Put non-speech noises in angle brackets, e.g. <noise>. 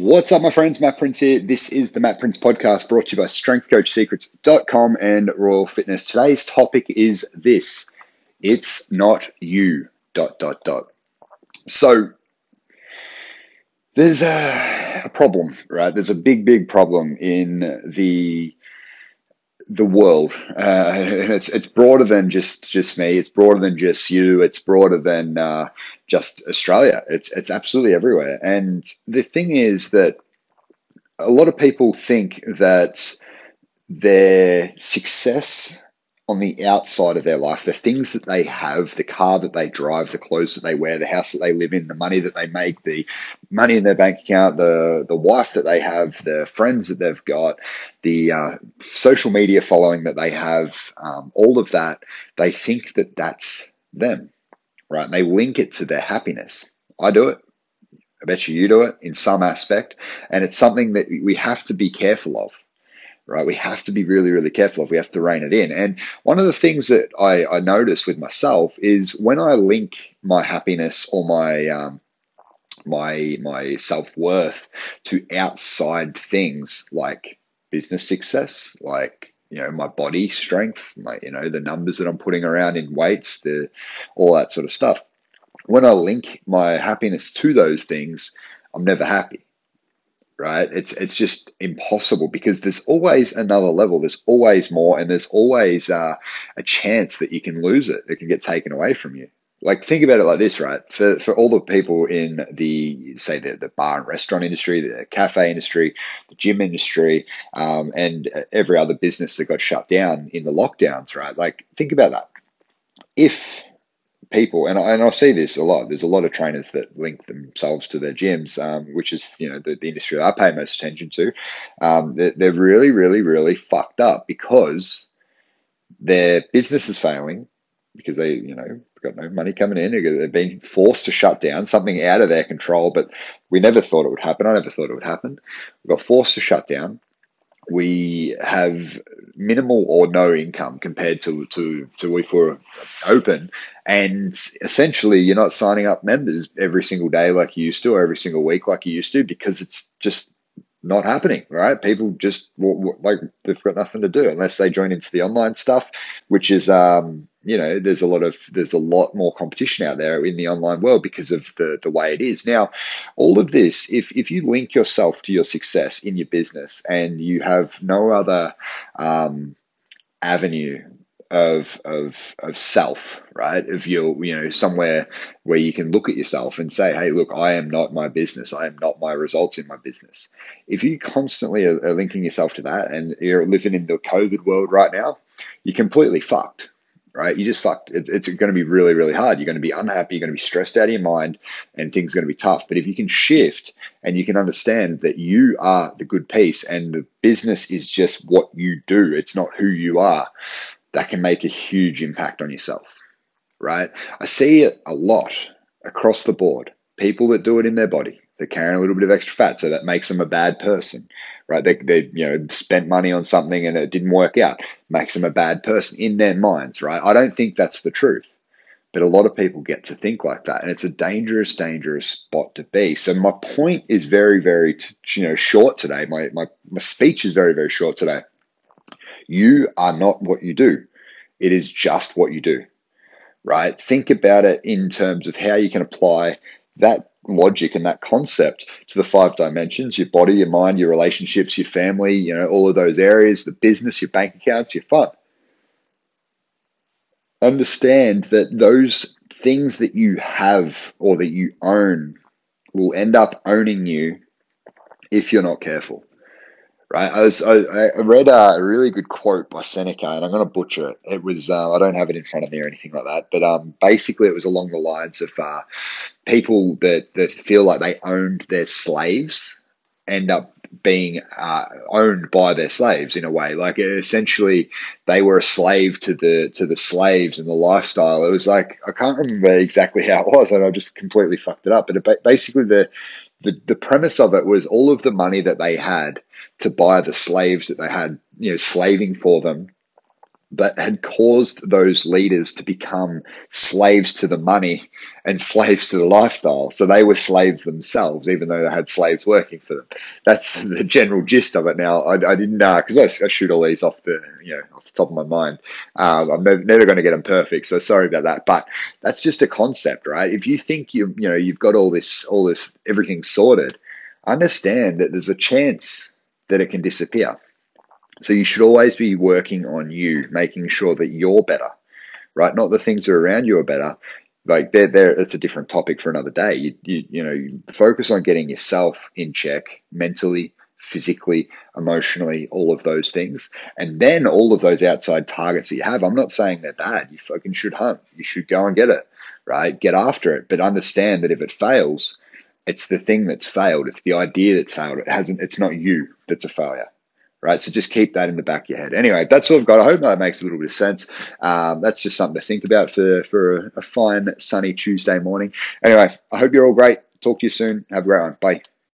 What's up, my friends? Matt Prince here. This is the Matt Prince podcast brought to you by strengthcoachsecrets.com and Royal Fitness. Today's topic is this it's not you. Dot, dot, dot. So, there's a, a problem, right? There's a big, big problem in the the world, uh, <laughs> and it's it's broader than just just me. It's broader than just you. It's broader than uh, just Australia. It's it's absolutely everywhere. And the thing is that a lot of people think that their success on the outside of their life, the things that they have, the car that they drive, the clothes that they wear, the house that they live in, the money that they make, the money in their bank account, the the wife that they have, the friends that they've got, the uh, social media following that they have, um, all of that, they think that that's them, right? And they link it to their happiness. I do it. I bet you you do it in some aspect, and it's something that we have to be careful of right? We have to be really, really careful if we have to rein it in. And one of the things that I, I notice with myself is when I link my happiness or my um, my my self worth to outside things like business success, like you know my body strength, my you know the numbers that I'm putting around in weights, the all that sort of stuff. When I link my happiness to those things, I'm never happy right? It's it's just impossible because there's always another level. There's always more, and there's always uh, a chance that you can lose it. It can get taken away from you. Like think about it like this, right? For for all the people in the say the the bar and restaurant industry, the cafe industry, the gym industry, um, and every other business that got shut down in the lockdowns, right? Like think about that. If people, and I, and I see this a lot. There's a lot of trainers that link themselves to their gyms, um, which is you know the, the, industry that I pay most attention to. Um, they're, they're really, really, really fucked up because their business is failing because they you know got no money coming in. They've been forced to shut down something out of their control, but we never thought it would happen. I never thought it would happen. We got forced to shut down we have minimal or no income compared to, to, to if we're open. And essentially, you're not signing up members every single day like you used to, or every single week like you used to, because it's just not happening, right? People just like they've got nothing to do unless they join into the online stuff, which is um, you know there's a lot of there's a lot more competition out there in the online world because of the the way it is now all of this if if you link yourself to your success in your business and you have no other um, avenue of of of self, right? Of your, you know, somewhere where you can look at yourself and say, "Hey, look, I am not my business. I am not my results in my business." If you constantly are, are linking yourself to that, and you're living in the COVID world right now, you're completely fucked, right? You just fucked. It's, it's going to be really, really hard. You're going to be unhappy. You're going to be stressed out of your mind, and things are going to be tough. But if you can shift and you can understand that you are the good piece, and the business is just what you do, it's not who you are, that can make a huge impact on yourself, right? I see it a lot across the board. People that do it in their body, they're carrying a little bit of extra fat, so that makes them a bad person right? They, they you know spent money on something and it didn't work out, makes them a bad person in their minds, right? I don't think that's the truth, but a lot of people get to think like that, and it's a dangerous, dangerous spot to be. So my point is very, very you know short today. My my my speech is very, very short today. You are not what you do; it is just what you do right? Think about it in terms of how you can apply that logic and that concept to the five dimensions your body, your mind, your relationships, your family, you know, all of those areas, the business, your bank accounts, your fun. Understand that those things that you have or that you own will end up owning you if you're not careful right? I was I, I read a really good quote by Seneca, and I'm going to butcher it. It was uh, I don't have it in front of me or anything like that, but um, basically it was along the lines of uh, people that that feel like they owned their slaves end up being uh, owned by their slaves in a way. Like essentially, they were a slave to the to the slaves and the lifestyle. It was like I can't remember exactly how it was, and I just completely fucked it up. But it, basically, the, the the premise of it was all of the money that they had to buy the slaves that they had, you know, slaving for them but had caused those leaders to become slaves to the money and slaves to the lifestyle. So they were slaves themselves, even though they had slaves working for them. That's <laughs> the general gist of it. Now, I, I didn't know because I, I, shoot all these off the you know off the top of my mind. Um, I'm never, never going to get them perfect, so sorry about that. But that's just a concept, right? If you think you you know you've got all this all this everything sorted, understand that there's a chance that it can disappear so you should always be working on you, making sure that you're better, right? Not the things that are around you are better. Like they're there. It's a different topic for another day. You, you, you know, you focus on getting yourself in check mentally, physically, emotionally, all of those things. And then all of those outside targets that you have, I'm not saying they're bad. You fucking should hunt. You should go and get it, right? Get after it. But understand that if it fails, it's the thing that's failed. It's the idea that's failed. It hasn't, it's not you that's a failure right? So just keep that in the back of your head. Anyway, that's all I've got. I hope that makes a little bit of sense. Um, that's just something to think about for, for a fine, sunny Tuesday morning. Anyway, I hope you're all great. Talk to you soon. Have a great one. Bye.